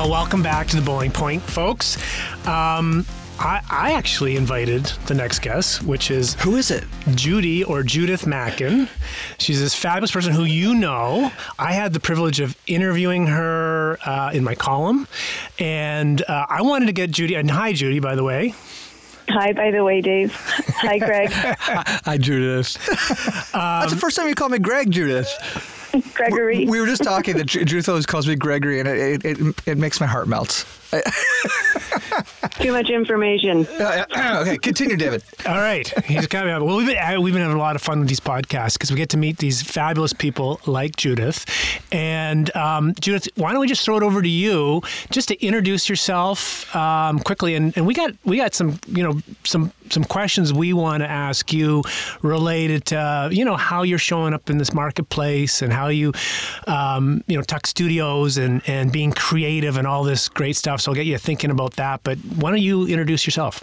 Well, welcome back to the Boiling Point, folks. Um, I, I, actually invited the next guest, which is who is it? Judy or Judith Mackin. She's this fabulous person who you know. I had the privilege of interviewing her uh, in my column, and uh, I wanted to get Judy. And hi, Judy, by the way. Hi, by the way, Dave. Hi, Greg. Hi, Judith. Um, That's the first time you call me Greg, Judith. Gregory. We were just talking that Judith always calls me Gregory, and it, it, it makes my heart melt. Too much information. Uh, okay, continue, David. All right, he's got me. Well, we've been uh, we've been having a lot of fun with these podcasts because we get to meet these fabulous people like Judith. And um, Judith, why don't we just throw it over to you just to introduce yourself um, quickly? And, and we got we got some you know some some questions we want to ask you related to you know how you're showing up in this marketplace and how you um, you know tuck studios and and being creative and all this great stuff. So I'll get you thinking about that. But why don't you introduce yourself?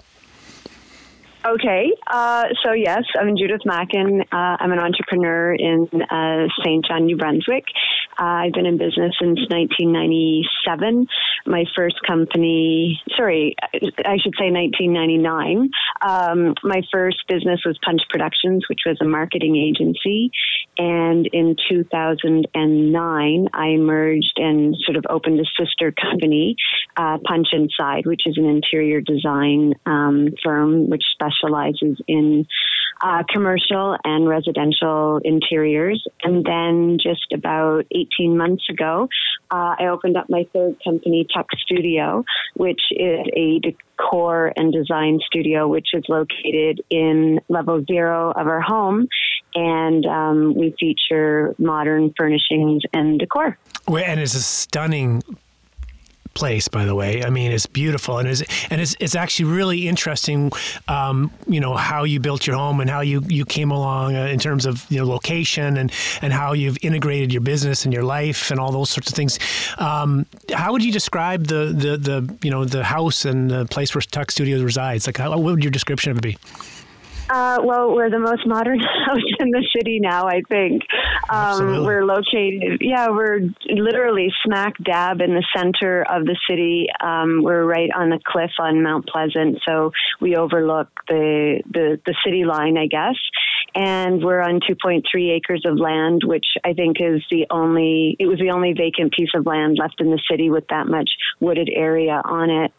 Okay, uh, so yes, I'm Judith Mackin. Uh, I'm an entrepreneur in uh, St. John, New Brunswick. Uh, I've been in business since 1997. My first company, sorry, I should say 1999. Um, my first business was Punch Productions, which was a marketing agency. And in 2009, I merged and sort of opened a sister company, uh, Punch Inside, which is an interior design um, firm which specializes in uh, commercial and residential interiors. And then just about 18 months ago, uh, I opened up my third company, Tuck Studio, which is a decor and design studio, which is located in level zero of our home. And um, we feature modern furnishings and decor. And it's a stunning place, by the way. I mean, it's beautiful and it's and it's, it's actually really interesting. Um, you know how you built your home and how you you came along uh, in terms of you know location and and how you've integrated your business and your life and all those sorts of things. Um, how would you describe the the the you know the house and the place where Tuck Studios resides? Like, how, what would your description of it be? Uh, well, we're the most modern house in the city now, I think. Um, we're located, yeah, we're literally smack dab in the center of the city. Um, we're right on the cliff on Mount Pleasant, so we overlook the, the, the city line, I guess. And we're on 2.3 acres of land, which I think is the only, it was the only vacant piece of land left in the city with that much wooded area on it.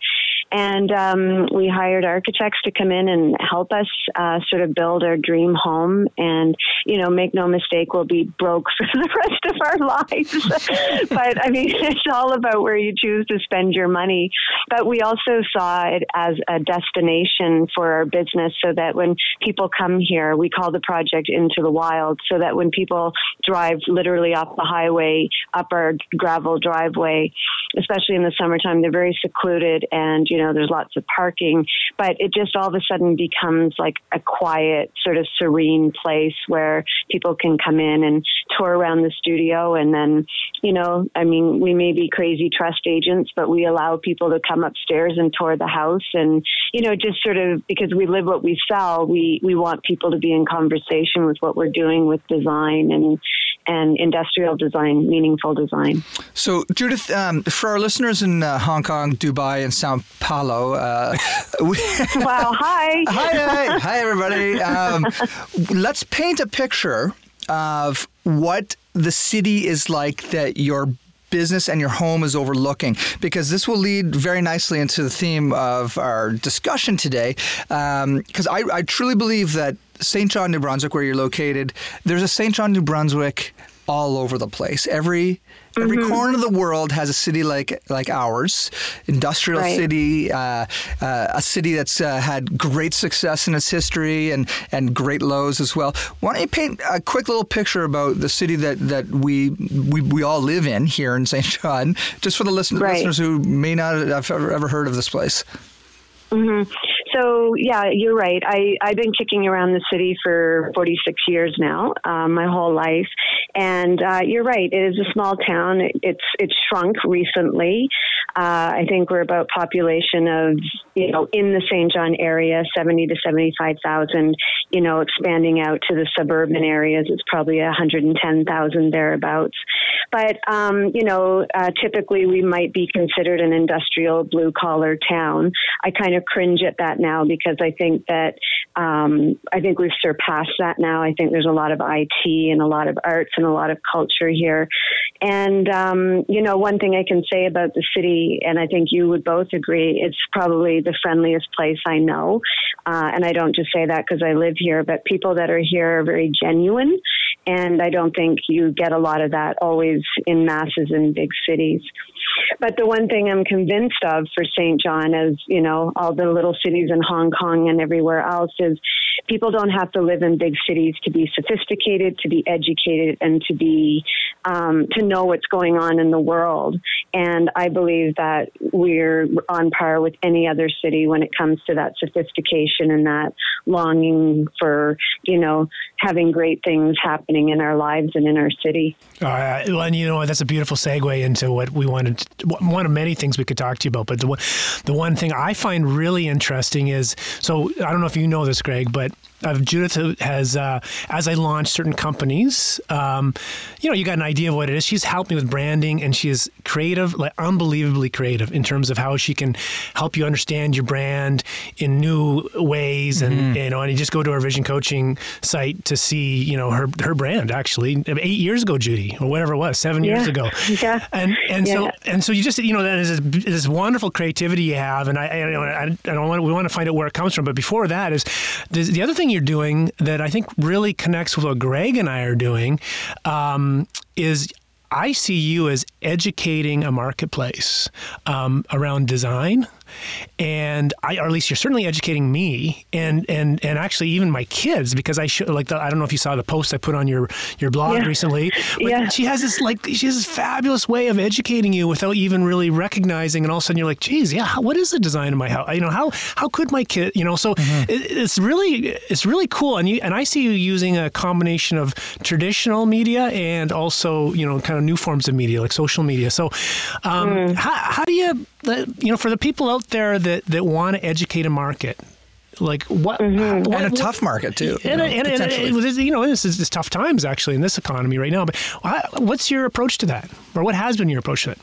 And um, we hired architects to come in and help us uh, sort of build our dream home. And, you know, make no mistake, we'll be broke for the rest of our lives. but I mean, it's all about where you choose to spend your money. But we also saw it as a destination for our business so that when people come here, we call the project Into the Wild, so that when people drive literally off the highway, up our gravel driveway, especially in the summertime, they're very secluded and, you know, there's lots of parking, but it just all of a sudden becomes like a quiet, sort of serene place where people can come in and tour around the studio. And then, you know, I mean, we may be crazy trust agents, but we allow people to come upstairs and tour the house. And, you know, just sort of because we live what we sell, we, we want people to be in conversation with what we're doing with design and, and industrial design, meaningful design. So, Judith, um, for our listeners in uh, Hong Kong, Dubai, and Sao Paulo, uh, we wow, hi. hi, hi, hi, everybody. Um, let's paint a picture of what the city is like that your business and your home is overlooking because this will lead very nicely into the theme of our discussion today because um, I, I truly believe that St. John, New Brunswick, where you're located, there's a St. John, New Brunswick all over the place. Every every mm-hmm. corner of the world has a city like like ours, industrial right. city, uh, uh, a city that's uh, had great success in its history and and great lows as well. Why don't you paint a quick little picture about the city that that we we, we all live in here in St. John, just for the listen- right. listeners who may not have ever, ever heard of this place. Mm-hmm. So yeah, you're right. I I've been kicking around the city for 46 years now, um, my whole life, and uh, you're right. It is a small town. It's it's shrunk recently. Uh, I think we're about population of you know in the St. John area, 70 to 75 thousand. You know, expanding out to the suburban areas, it's probably 110,000 thereabouts. But um, you know, uh, typically we might be considered an industrial blue collar town. I kind of cringe at that now because I think that um, I think we've surpassed that now. I think there's a lot of IT and a lot of arts and a lot of culture here. And um, you know, one thing I can say about the city, and I think you would both agree, it's probably the friendliest place I know. Uh, and I don't just say that because I live here, but people that are here are very genuine. And I don't think you get a lot of that always in masses in big cities. But the one thing I'm convinced of for St. John, as you know, all the little cities in Hong Kong and everywhere else, is people don't have to live in big cities to be sophisticated, to be educated, and to be um, to know what's going on in the world. And I believe that we're on par with any other city when it comes to that sophistication and that longing for you know having great things happening in our lives and in our city. Uh, and you know that's a beautiful segue into what we wanted. One of many things we could talk to you about, but the one, the one thing I find really interesting is so I don't know if you know this, Greg, but uh, Judith has, uh, as I launch certain companies, um, you know, you got an idea of what it is. She's helped me with branding, and she is creative, like unbelievably creative in terms of how she can help you understand your brand in new ways. And mm-hmm. you know, and you just go to our vision coaching site to see, you know, her her brand actually eight years ago, Judy, or whatever it was, seven yeah. years ago. Yeah. And and yeah. so and so you just you know that is this, this wonderful creativity you have, and I I, I, I don't want we want to find out where it comes from, but before that is the other thing you're doing that I think really connects with what Greg and I are doing um, is I see you as educating a marketplace um, around design and I, or at least you're certainly educating me and and and actually even my kids because I should like the, I don't know if you saw the post I put on your your blog yeah. recently. But yeah. she has this like she has this fabulous way of educating you without even really recognizing, and all of a sudden you're like, geez, yeah, how, what is the design of my house? You know, how how could my kid, you know? So mm-hmm. it, it's really it's really cool, and you and I see you using a combination of traditional media and also you know kind of new forms of media like social media. So um, mm. how how do you you know for the people out there that that want to educate a market like what, mm-hmm. what and a tough market too and, you know, and, and, you know this is tough times actually in this economy right now but what's your approach to that or what has been your approach to that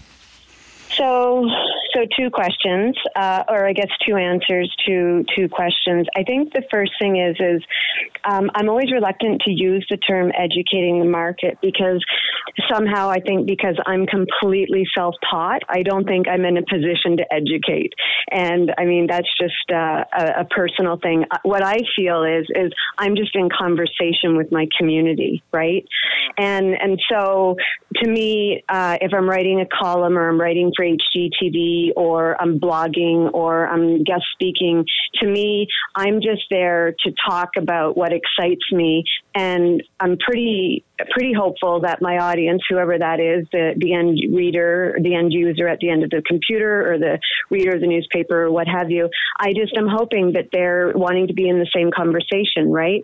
so so two questions, uh, or I guess two answers to two questions. I think the first thing is is um, I'm always reluctant to use the term educating the market because somehow I think because I'm completely self taught, I don't think I'm in a position to educate. And I mean that's just uh, a, a personal thing. Uh, what I feel is is I'm just in conversation with my community, right? And and so to me, uh, if I'm writing a column or I'm writing for HGTV or I'm blogging or I'm guest speaking. To me, I'm just there to talk about what excites me. And I'm pretty, pretty hopeful that my audience, whoever that is, the, the end reader, the end user at the end of the computer or the reader of the newspaper or what have you, I just am hoping that they're wanting to be in the same conversation, right?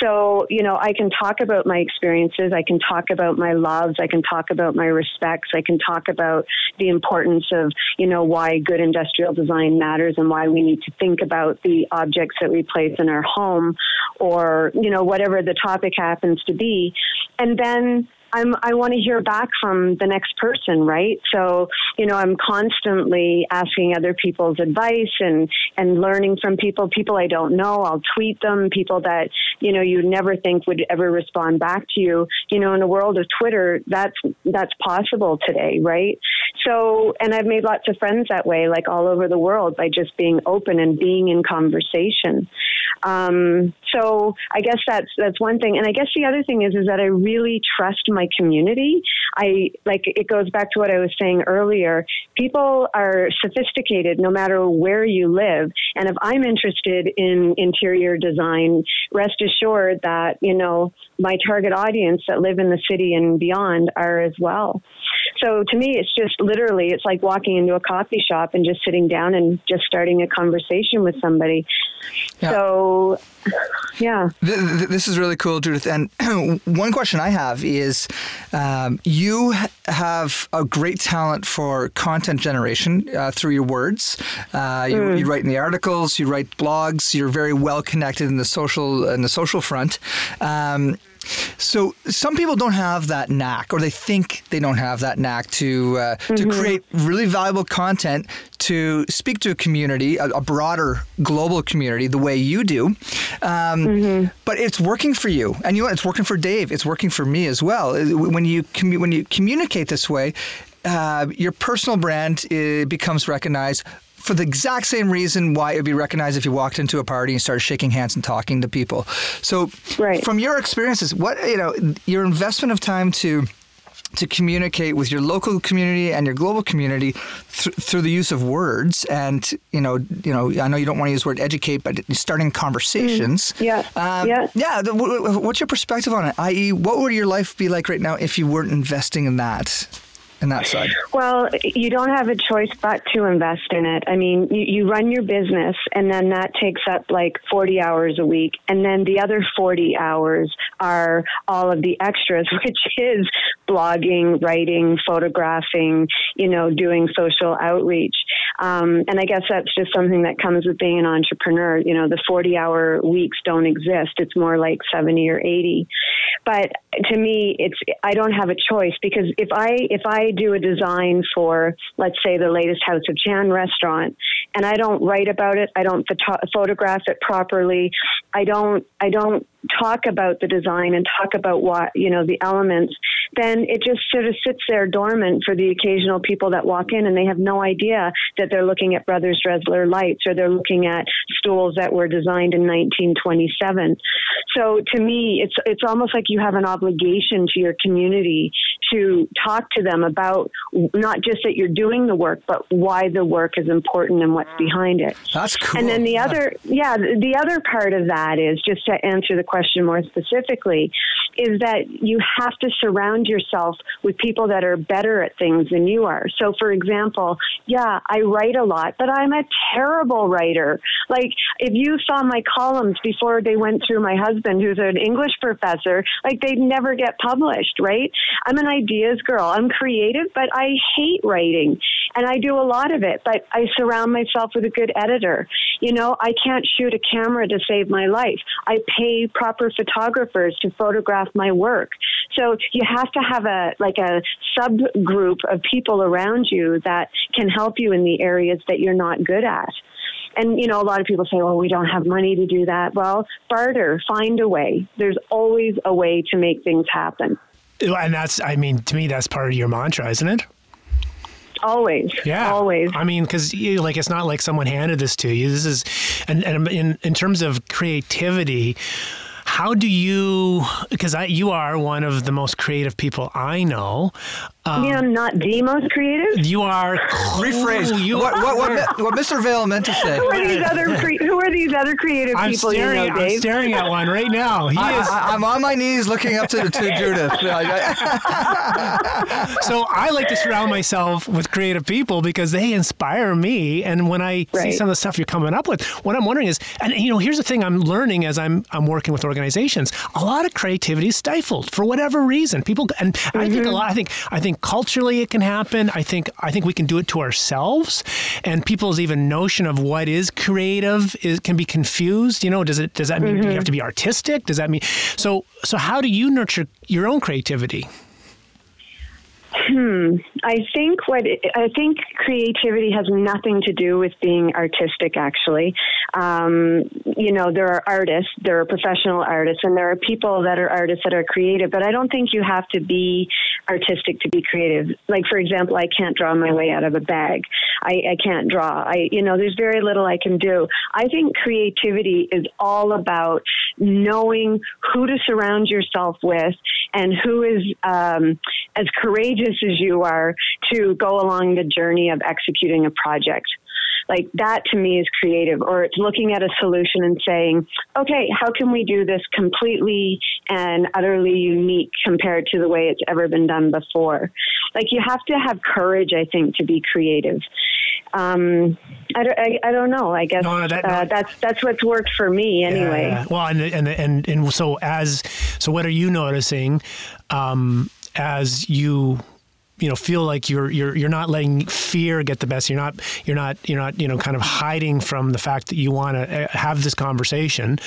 So, you know, I can talk about my experiences. I can talk about my loves. I can talk about my respects. I can talk about the importance of, you know, why good industrial design matters and why we need to think about the objects that we place in our home or, you know, whatever the topic happens to be. And then I'm, I want to hear back from the next person, right? So, you know, I'm constantly asking other people's advice and, and learning from people, people I don't know. I'll tweet them, people that, you know, you never think would ever respond back to you. You know, in the world of Twitter, that's, that's possible today, right? So, and I've made lots of friends that way, like all over the world by just being open and being in conversation. Um, so I guess that's that's one thing, and I guess the other thing is is that I really trust my community. I like it goes back to what I was saying earlier. People are sophisticated no matter where you live, and if I'm interested in interior design, rest assured that you know my target audience that live in the city and beyond are as well. So to me, it's just literally, it's like walking into a coffee shop and just sitting down and just starting a conversation with somebody. Yeah. So, yeah. This is really cool, Judith. And one question I have is um, you have a great talent for content generation uh, through your words. Uh, you, mm. you, write in the articles, you write blogs, you're very well connected in the social in the social front. Um, so some people don't have that knack, or they think they don't have that knack to uh, mm-hmm. to create really valuable content to speak to a community, a, a broader global community, the way you do. Um, mm-hmm. But it's working for you, and you know it's working for Dave. It's working for me as well. When you commu- when you communicate this way, uh, your personal brand uh, becomes recognized for the exact same reason why it would be recognized if you walked into a party and started shaking hands and talking to people. So, right. from your experiences, what you know, your investment of time to to communicate with your local community and your global community th- through the use of words and you know you know I know you don't want to use the word educate but starting conversations mm, yeah um, yeah yeah what's your perspective on it i.e. what would your life be like right now if you weren't investing in that in that side? Well, you don't have a choice but to invest in it. I mean, you, you run your business, and then that takes up like 40 hours a week. And then the other 40 hours are all of the extras, which is blogging, writing, photographing, you know, doing social outreach. Um, and I guess that's just something that comes with being an entrepreneur. You know, the 40 hour weeks don't exist. It's more like 70 or 80. But to me, it's, I don't have a choice because if I, if I do a design for, let's say, the latest House of Chan restaurant, and I don't write about it, I don't photo- photograph it properly, I don't, I don't talk about the design and talk about what you know the elements then it just sort of sits there dormant for the occasional people that walk in and they have no idea that they're looking at brothers Dressler lights or they're looking at stools that were designed in 1927 so to me it's it's almost like you have an obligation to your community to talk to them about not just that you're doing the work but why the work is important and what's behind it. That's cool. And then the yeah. other yeah the other part of that is just to answer the question more specifically, is that you have to surround yourself with people that are better at things than you are. So, for example, yeah, I write a lot, but I'm a terrible writer. Like, if you saw my columns before they went through my husband, who's an English professor, like they'd never get published, right? I'm an ideas girl. I'm creative, but I hate writing. And I do a lot of it, but I surround myself with a good editor. You know, I can't shoot a camera to save my life. I pay proper photographers to photograph my work. So you have to have a like a subgroup of people around you that can help you in the areas that you're not good at. And you know, a lot of people say, "Well, we don't have money to do that." Well, barter, find a way. There's always a way to make things happen. And that's, I mean, to me, that's part of your mantra, isn't it? Always yeah always i mean because like it's not like someone handed this to you this is and, and in, in terms of creativity how do you because you are one of the most creative people i know um, yeah, I'm not the most creative. You are. Rephrase. You what, what, what, what, Mr. Vale meant to say. who are these other cre- Who these other creative I'm people? Staring, you know, Dave? I'm staring at one right now. He I, is. I, am on my knees looking up to, to Judith. so I like to surround myself with creative people because they inspire me. And when I right. see some of the stuff you're coming up with, what I'm wondering is, and you know, here's the thing I'm learning as I'm I'm working with organizations. A lot of creativity is stifled for whatever reason. People and mm-hmm. I think a mm-hmm. lot. I think I think think culturally it can happen. I think I think we can do it to ourselves, and people's even notion of what is creative is can be confused. You know, does it does that mean mm-hmm. you have to be artistic? Does that mean so? So how do you nurture your own creativity? Hmm. I think what I think creativity has nothing to do with being artistic. Actually, um, you know, there are artists, there are professional artists, and there are people that are artists that are creative. But I don't think you have to be artistic to be creative. Like, for example, I can't draw my way out of a bag. I, I can't draw. I, you know, there's very little I can do. I think creativity is all about knowing who to surround yourself with and who is um, as courageous as you are to go along the journey of executing a project. Like that to me is creative, or it's looking at a solution and saying, okay, how can we do this completely and utterly unique compared to the way it's ever been done before? Like you have to have courage, I think, to be creative. Um, I, don't, I, I, don't know. I guess no, that, uh, that's that's what's worked for me anyway. Yeah, Well, and, and and and so as so, what are you noticing um, as you you know feel like you're you're you're not letting fear get the best. You're not you're not you're not you know kind of hiding from the fact that you want to uh, have this conversation.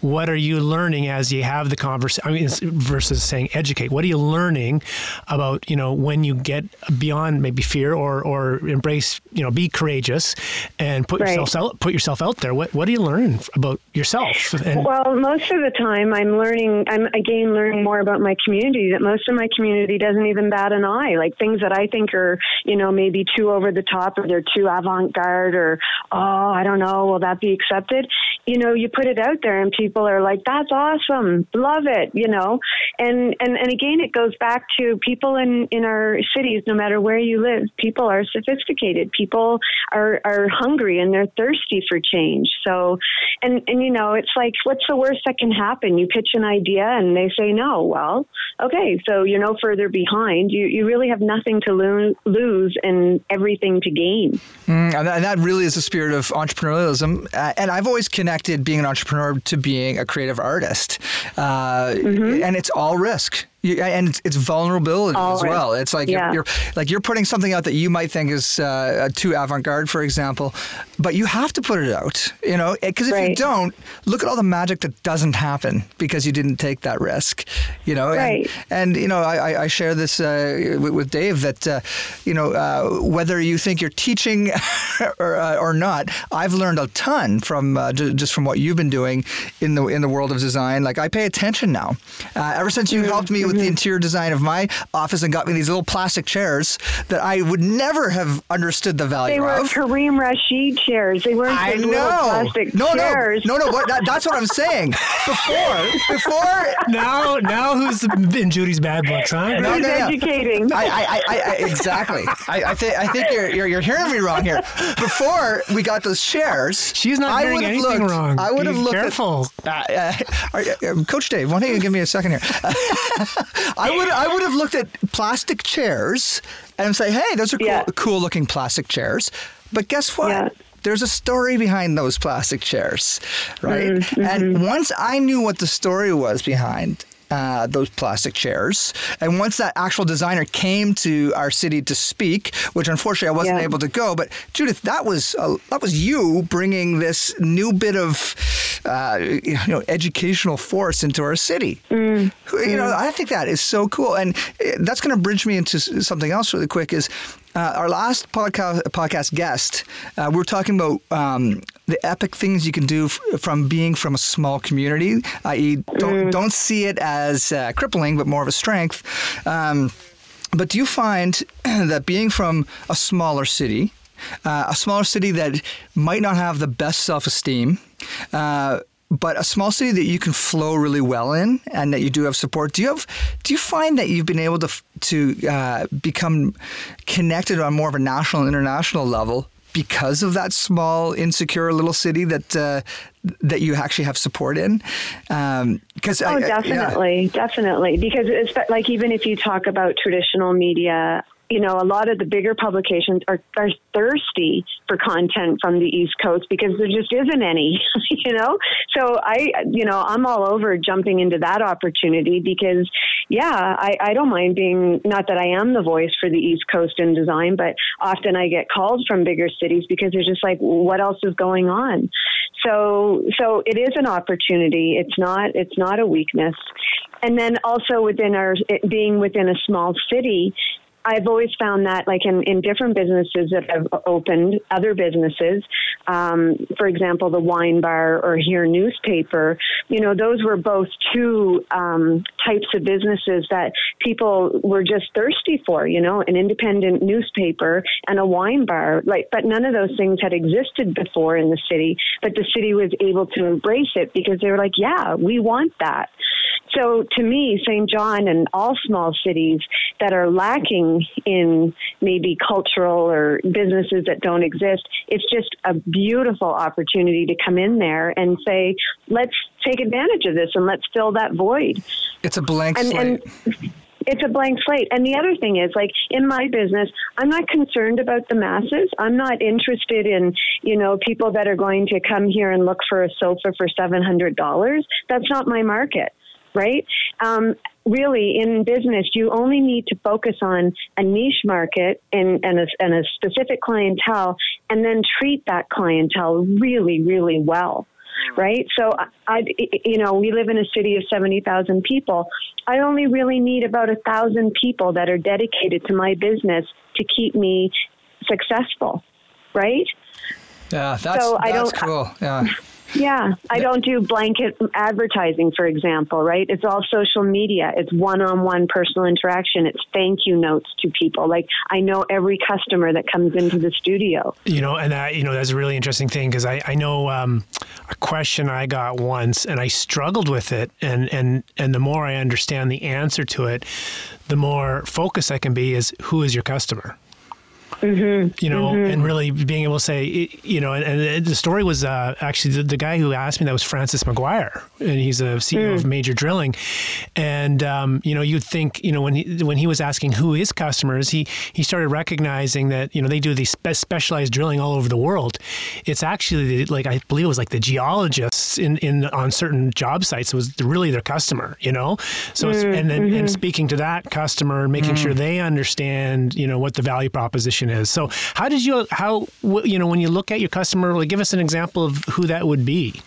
What are you learning as you have the conversation I mean versus saying educate? What are you learning about you know when you get beyond maybe fear or or embrace you know be courageous and put right. yourself out put yourself out there? What what do you learn about yourself and, well most of the time I'm learning I'm again learning more about my community that most of my community doesn't even bat an eye. Like things that I think are, you know, maybe too over the top or they're too avant garde or, oh, I don't know, will that be accepted? You know, you put it out there and people are like, that's awesome, love it, you know. And, and, and again, it goes back to people in, in our cities, no matter where you live, people are sophisticated. People are, are hungry and they're thirsty for change. So, and, and, you know, it's like, what's the worst that can happen? You pitch an idea and they say no. Well, okay, so you're no further behind. You, you really have nothing to lo- lose and everything to gain. Mm, and that really is the spirit of entrepreneurialism. Uh, and I've always connected being an entrepreneur to being a creative artist. Uh, mm-hmm. And it's all risk. You, and it's, it's vulnerability Always. as well. It's like yeah. you're, you're, like you're putting something out that you might think is uh, too avant-garde, for example, but you have to put it out. You know, because if right. you don't, look at all the magic that doesn't happen because you didn't take that risk. You know, right. and, and you know, I, I share this uh, with, Dave that uh, you know uh, whether you think you're teaching or, uh, or not, I've learned a ton from uh, just from what you've been doing in the in the world of design. Like I pay attention now. ever since you mm-hmm. helped me with with the interior design of my office and got me these little plastic chairs that I would never have understood the value they were of. Karim Rashid chairs. They weren't I know. plastic no, chairs. No, no, no. What, that, that's what I'm saying. Before, before. Now, now who's in Judy's bad books, huh? No, who's no, no. educating? I, I, I, I exactly. I, I think, I think you're, you're, you're hearing me wrong here. Before we got those chairs, she's not I hearing anything looked, wrong. I would have looked. Careful, at, uh, uh, Coach Dave. Why don't you give me a second here? I would I would have looked at plastic chairs and say, "Hey, those are cool, yeah. cool looking plastic chairs." But guess what? Yeah. There's a story behind those plastic chairs, right? Mm-hmm. And once I knew what the story was behind uh, those plastic chairs. And once that actual designer came to our city to speak, which unfortunately I wasn't yeah. able to go, but Judith, that was uh, that was you bringing this new bit of uh, you know educational force into our city. Mm. You know, I think that is so cool, and uh, that's going to bridge me into something else really quick. Is uh, our last podcast, podcast guest, uh, we were talking about um, the epic things you can do f- from being from a small community, i.e., don't, mm. don't see it as uh, crippling, but more of a strength. Um, but do you find that being from a smaller city, uh, a smaller city that might not have the best self esteem, uh, but a small city that you can flow really well in and that you do have support. Do you have do you find that you've been able to to uh, become connected on more of a national and international level because of that small insecure little city that uh, that you actually have support in because um, oh I, definitely yeah. definitely because it's like even if you talk about traditional media you know, a lot of the bigger publications are, are thirsty for content from the East Coast because there just isn't any, you know? So I, you know, I'm all over jumping into that opportunity because, yeah, I, I don't mind being, not that I am the voice for the East Coast in design, but often I get called from bigger cities because they're just like, what else is going on? So, so it is an opportunity. It's not, it's not a weakness. And then also within our, being within a small city, I've always found that, like in, in different businesses that have opened, other businesses, um, for example, the wine bar or here newspaper, you know, those were both two um, types of businesses that people were just thirsty for, you know, an independent newspaper and a wine bar. Like, but none of those things had existed before in the city, but the city was able to embrace it because they were like, yeah, we want that. So to me, St. John and all small cities that are lacking in maybe cultural or businesses that don't exist, it's just a beautiful opportunity to come in there and say, let's take advantage of this and let's fill that void. It's a blank and, slate. And it's a blank slate. And the other thing is, like in my business, I'm not concerned about the masses. I'm not interested in, you know, people that are going to come here and look for a sofa for $700. That's not my market right? Um, really, in business, you only need to focus on a niche market and, and, a, and a specific clientele, and then treat that clientele really, really well Mm. right? So I, you know, we live in a city of seventy thousand people. I only really need about a thousand people that are dedicated to my business to keep me successful, right? Yeah, that's so that's cool. Yeah. Yeah, I don't do blanket advertising, for example, right? It's all social media. It's one on one personal interaction. It's thank you notes to people. Like, I know every customer that comes into the studio. You know, and you know, that's a really interesting thing because I, I know um, a question I got once and I struggled with it. And, and, and the more I understand the answer to it, the more focused I can be is who is your customer? Mm-hmm. You know, mm-hmm. and really being able to say, you know, and, and the story was uh, actually the, the, guy who asked me that was Francis McGuire, and he's a CEO mm. of Major Drilling. And um, you know, you'd think, you know, when he when he was asking who his customers, he he started recognizing that you know they do these spe- specialized drilling all over the world. It's actually like I believe it was like the geologists in in on certain job sites was really their customer. You know, so mm. and then mm-hmm. and speaking to that customer, making mm. sure they understand, you know, what the value proposition is. So how did you how you know when you look at your customer, like give us an example of who that would be.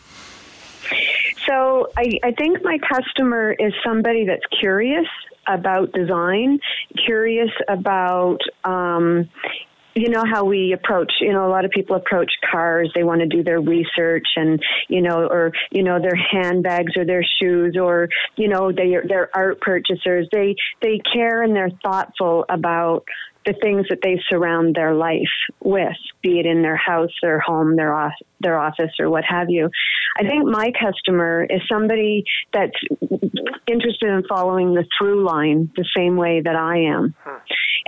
So I, I think my customer is somebody that's curious about design, curious about um, you know how we approach you know a lot of people approach cars they want to do their research and you know or you know their handbags or their shoes or you know they they're art purchasers they they care and they're thoughtful about the things that they surround their life with, be it in their house, their home, their off, their office, or what have you. I think my customer is somebody that's interested in following the through line the same way that I am.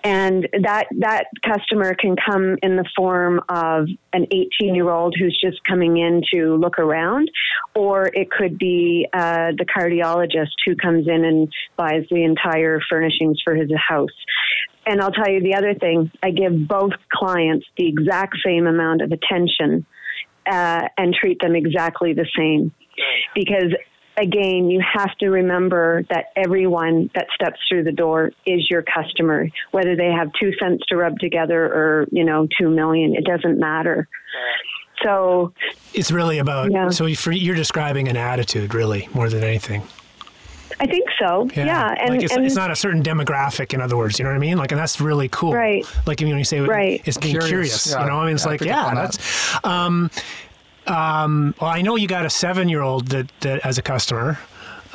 And that that customer can come in the form of an 18 year old who's just coming in to look around, or it could be uh, the cardiologist who comes in and buys the entire furnishings for his house. And I'll tell you the other thing I give both clients the exact same amount of attention uh, and treat them exactly the same. Because again, you have to remember that everyone that steps through the door is your customer, whether they have two cents to rub together or, you know, two million, it doesn't matter. So it's really about, yeah. so you're describing an attitude, really, more than anything. I think so. Yeah, yeah. and, like it's, and it's, not a certain demographic. In other words, you know what I mean? Like, and that's really cool. Right. Like when you say right. it's being curious. curious yeah. You know, I mean, it's yeah, like yeah, that's. Um, um, well, I know you got a seven-year-old that, that as a customer.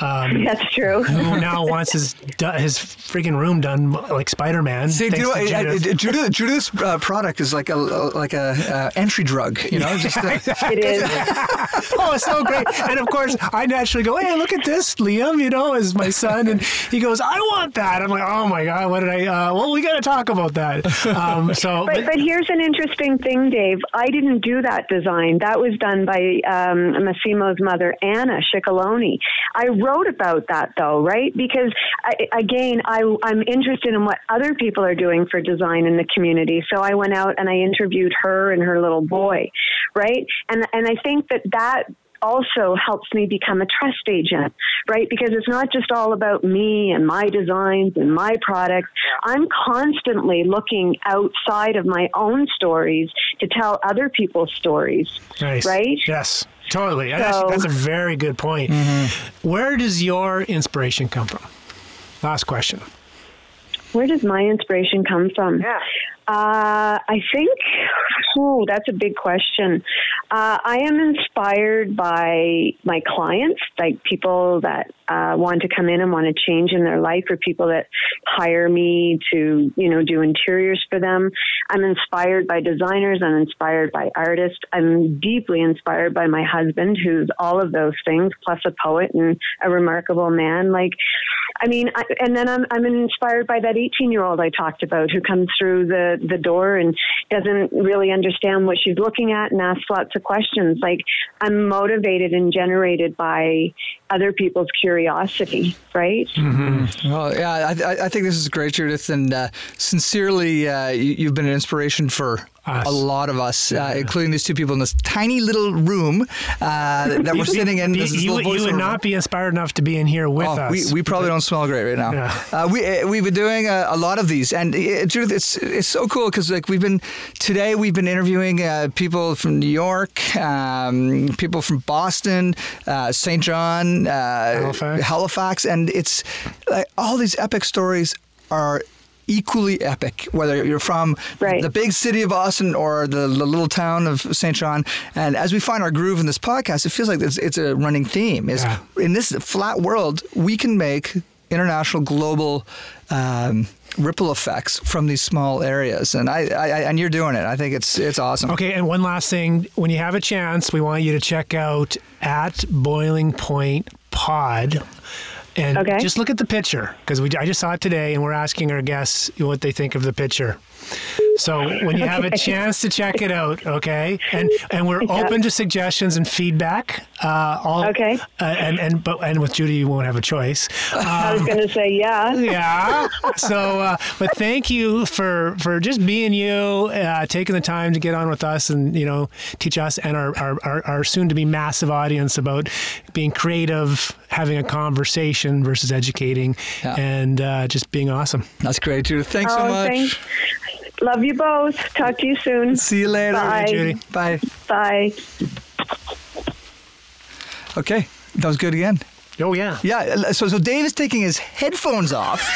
Um, That's true. who now wants his his freaking room done like Spider Man? See, you know, Judith. Judith, Judith's uh, product is like a like a uh, entry drug. You know, just a, it is. oh, it's so great. And of course, I naturally go, "Hey, look at this, Liam." You know, is my son, and he goes, "I want that." I'm like, "Oh my god, what did I?" Uh, well, we got to talk about that. Um, so, but, but, but, here's an interesting thing, Dave. I didn't do that design. That was done by um, Massimo's mother, Anna Ciccoloni. I wrote about that though, right? Because I, again, I, I'm interested in what other people are doing for design in the community. So I went out and I interviewed her and her little boy, right? And and I think that that also helps me become a trust agent, right? Because it's not just all about me and my designs and my products. I'm constantly looking outside of my own stories to tell other people's stories, nice. right? Yes. Totally. So, that's, that's, a very good point. Mm-hmm. Where does your inspiration come from? Last question. where does my inspiration come from? Yeah. Uh, I think, oh, that's a big question. Uh, I am inspired by my clients, like people that uh, want to come in and want to change in their life, or people that hire me to, you know, do interiors for them. I'm inspired by designers. I'm inspired by artists. I'm deeply inspired by my husband, who's all of those things, plus a poet and a remarkable man. Like, I mean, I, and then I'm I'm inspired by that 18 year old I talked about who comes through the the door and doesn't really understand what she's looking at and asks lots of questions. Like I'm motivated and generated by other people's curiosity, right? Mm-hmm. Well, yeah, I, I, think this is great, Judith, and uh, sincerely, uh, you, have been an inspiration for us. a lot of us, uh, including these two people in this tiny little room uh, that we're sitting in. you, you, you would not be inspired enough to be in here with oh, us. We, we probably don't smell great right now. Yeah. Uh, we uh, we've been doing a, a, lot of these, and uh, Judith, it's it's so cool because like we've been today we've been interviewing uh, people from New York, um, people from Boston, St. John, Halifax. Halifax, and it's like all these epic stories are equally epic, whether you're from right. the big city of Austin or the, the, little town of St. John. And as we find our groove in this podcast, it feels like it's, it's a running theme. Is yeah. in this flat world, we can make international, global. Um, ripple effects from these small areas. And I, I, and you're doing it. I think it's it's awesome. Okay and one last thing. When you have a chance we want you to check out at boiling point pod. And okay. just look at the picture because we I just saw it today, and we're asking our guests what they think of the picture. So when you have a chance to check it out, okay, and and we're yeah. open to suggestions and feedback. Uh, all, okay. Uh, and and but and with Judy, you won't have a choice. Um, I was going to say yeah. Yeah. So, uh, but thank you for for just being you, uh, taking the time to get on with us, and you know teach us and our our, our, our soon to be massive audience about being creative, having a conversation versus educating, yeah. and uh, just being awesome. That's great, Judy. Thanks oh, so much. Thanks. Love you both. Talk to you soon. See you later. Bye. Judy. Bye. Bye. Okay, that was good again. Oh yeah. Yeah. So so Dave is taking his headphones off.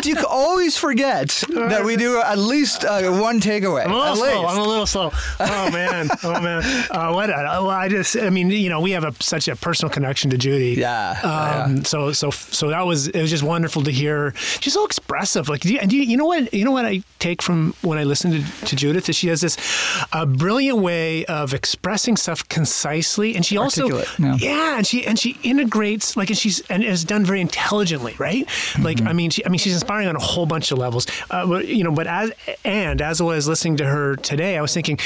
Do you always forget that we do at least uh, one takeaway. I'm a little slow. I'm a little slow. Oh man. Oh man. Uh, what? Uh, well, I just. I mean, you know, we have a, such a personal connection to Judy. Yeah. Um, yeah. So so so that was it was just wonderful to hear. She's so expressive. Like, do you, do you, you know what? You know what I take from when I listen to, to Judith is she has this a brilliant way of expressing stuff concisely, and she also yeah. yeah, and she and she integrates like and she's and is done very intelligently, right? Mm-hmm. Like I mean, she, I mean she's inspiring on a whole bunch of levels. Uh, but, you know, but as and as I was listening to her today, I was thinking,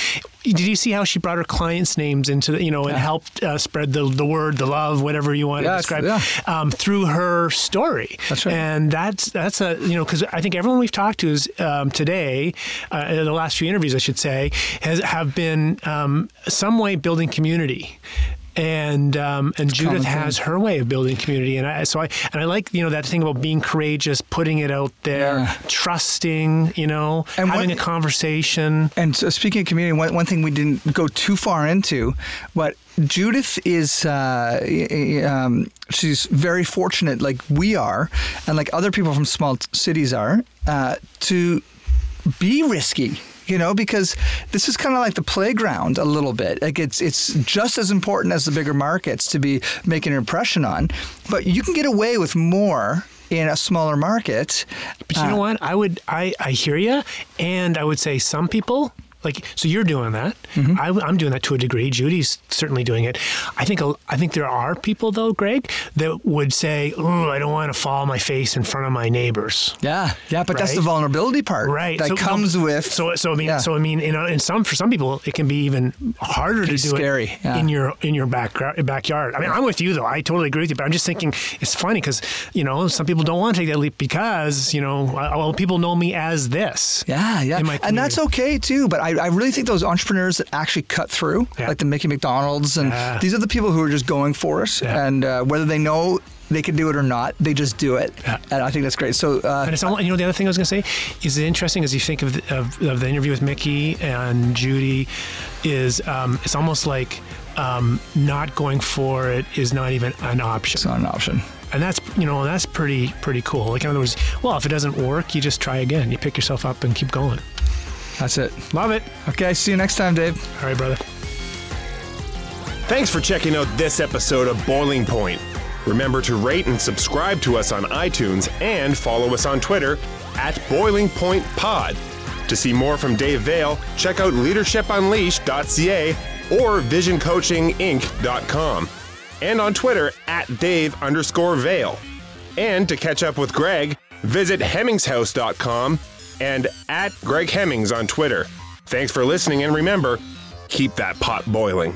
did you see how she brought her clients' names into the, you know and yeah. helped uh, spread the the word, the love, whatever you want to describe, yeah. um, through her story. That's right. And that's that's a you know because I think everyone we've talked to is um, today, uh, in the last few interviews, I should say, has have been um, some way building community and um, and Judith has her way of building community, and I, so I and I like you know that thing about being courageous, putting it out there, yeah. trusting, you know, and having a conversation. And so speaking of community, one, one thing we didn't go too far into, but Judith is uh, um, she's very fortunate, like we are, and like other people from small cities are, uh, to be risky you know, because this is kind of like the playground a little bit. Like it's it's just as important as the bigger markets to be making an impression on, but you can get away with more in a smaller market. But you uh, know what? I would I I hear you, and I would say some people like, so you're doing that. Mm-hmm. I, am doing that to a degree. Judy's certainly doing it. I think I think there are people though, Greg, that would say, "Oh, I don't want to fall my face in front of my neighbors." Yeah, yeah, but right? that's the vulnerability part, right? That so, comes with. So, so I mean, yeah. so I mean, in, in some for some people, it can be even harder to do scary, it yeah. in your in your back backyard. I mean, I'm with you though. I totally agree with you, but I'm just thinking it's funny because you know some people don't want to take that leap because you know well people know me as this. Yeah, yeah, and that's okay too. But I I, really think those entrepreneurs that actually cut through, yeah. like the Mickey McDonald's, and these are the people who are just going for it. Yeah. And uh, whether they know they can do it or not, they just do it. Yeah. And I think that's great. So, uh, and it's all, you know, the other thing I was going to say is it interesting as you think of the, of, of the interview with Mickey and Judy, is um, it's almost like um, not going for it is not even an option. It's not an option. and that's you know that's pretty pretty cool. Like in other words, well, if it doesn't work, you just try again. You pick yourself up and keep going. That's it. Love it. Okay, see you next time, Dave. All right, brother. Thanks for checking out this episode of Boiling Point. Remember to rate and subscribe to us on iTunes and follow us on Twitter at Boiling Point Pod. To see more from Dave Vale, check out leadershipunleashed.ca or visioncoachinginc.com. And on Twitter at Dave underscore Vale. And to catch up with Greg, visit hemmingshouse.com and at Greg Hemmings on Twitter. Thanks for listening, and remember, keep that pot boiling.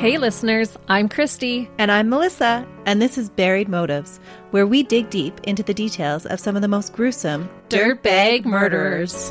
Hey, listeners, I'm Christy. And I'm Melissa, and this is Buried Motives, where we dig deep into the details of some of the most gruesome dirtbag murderers.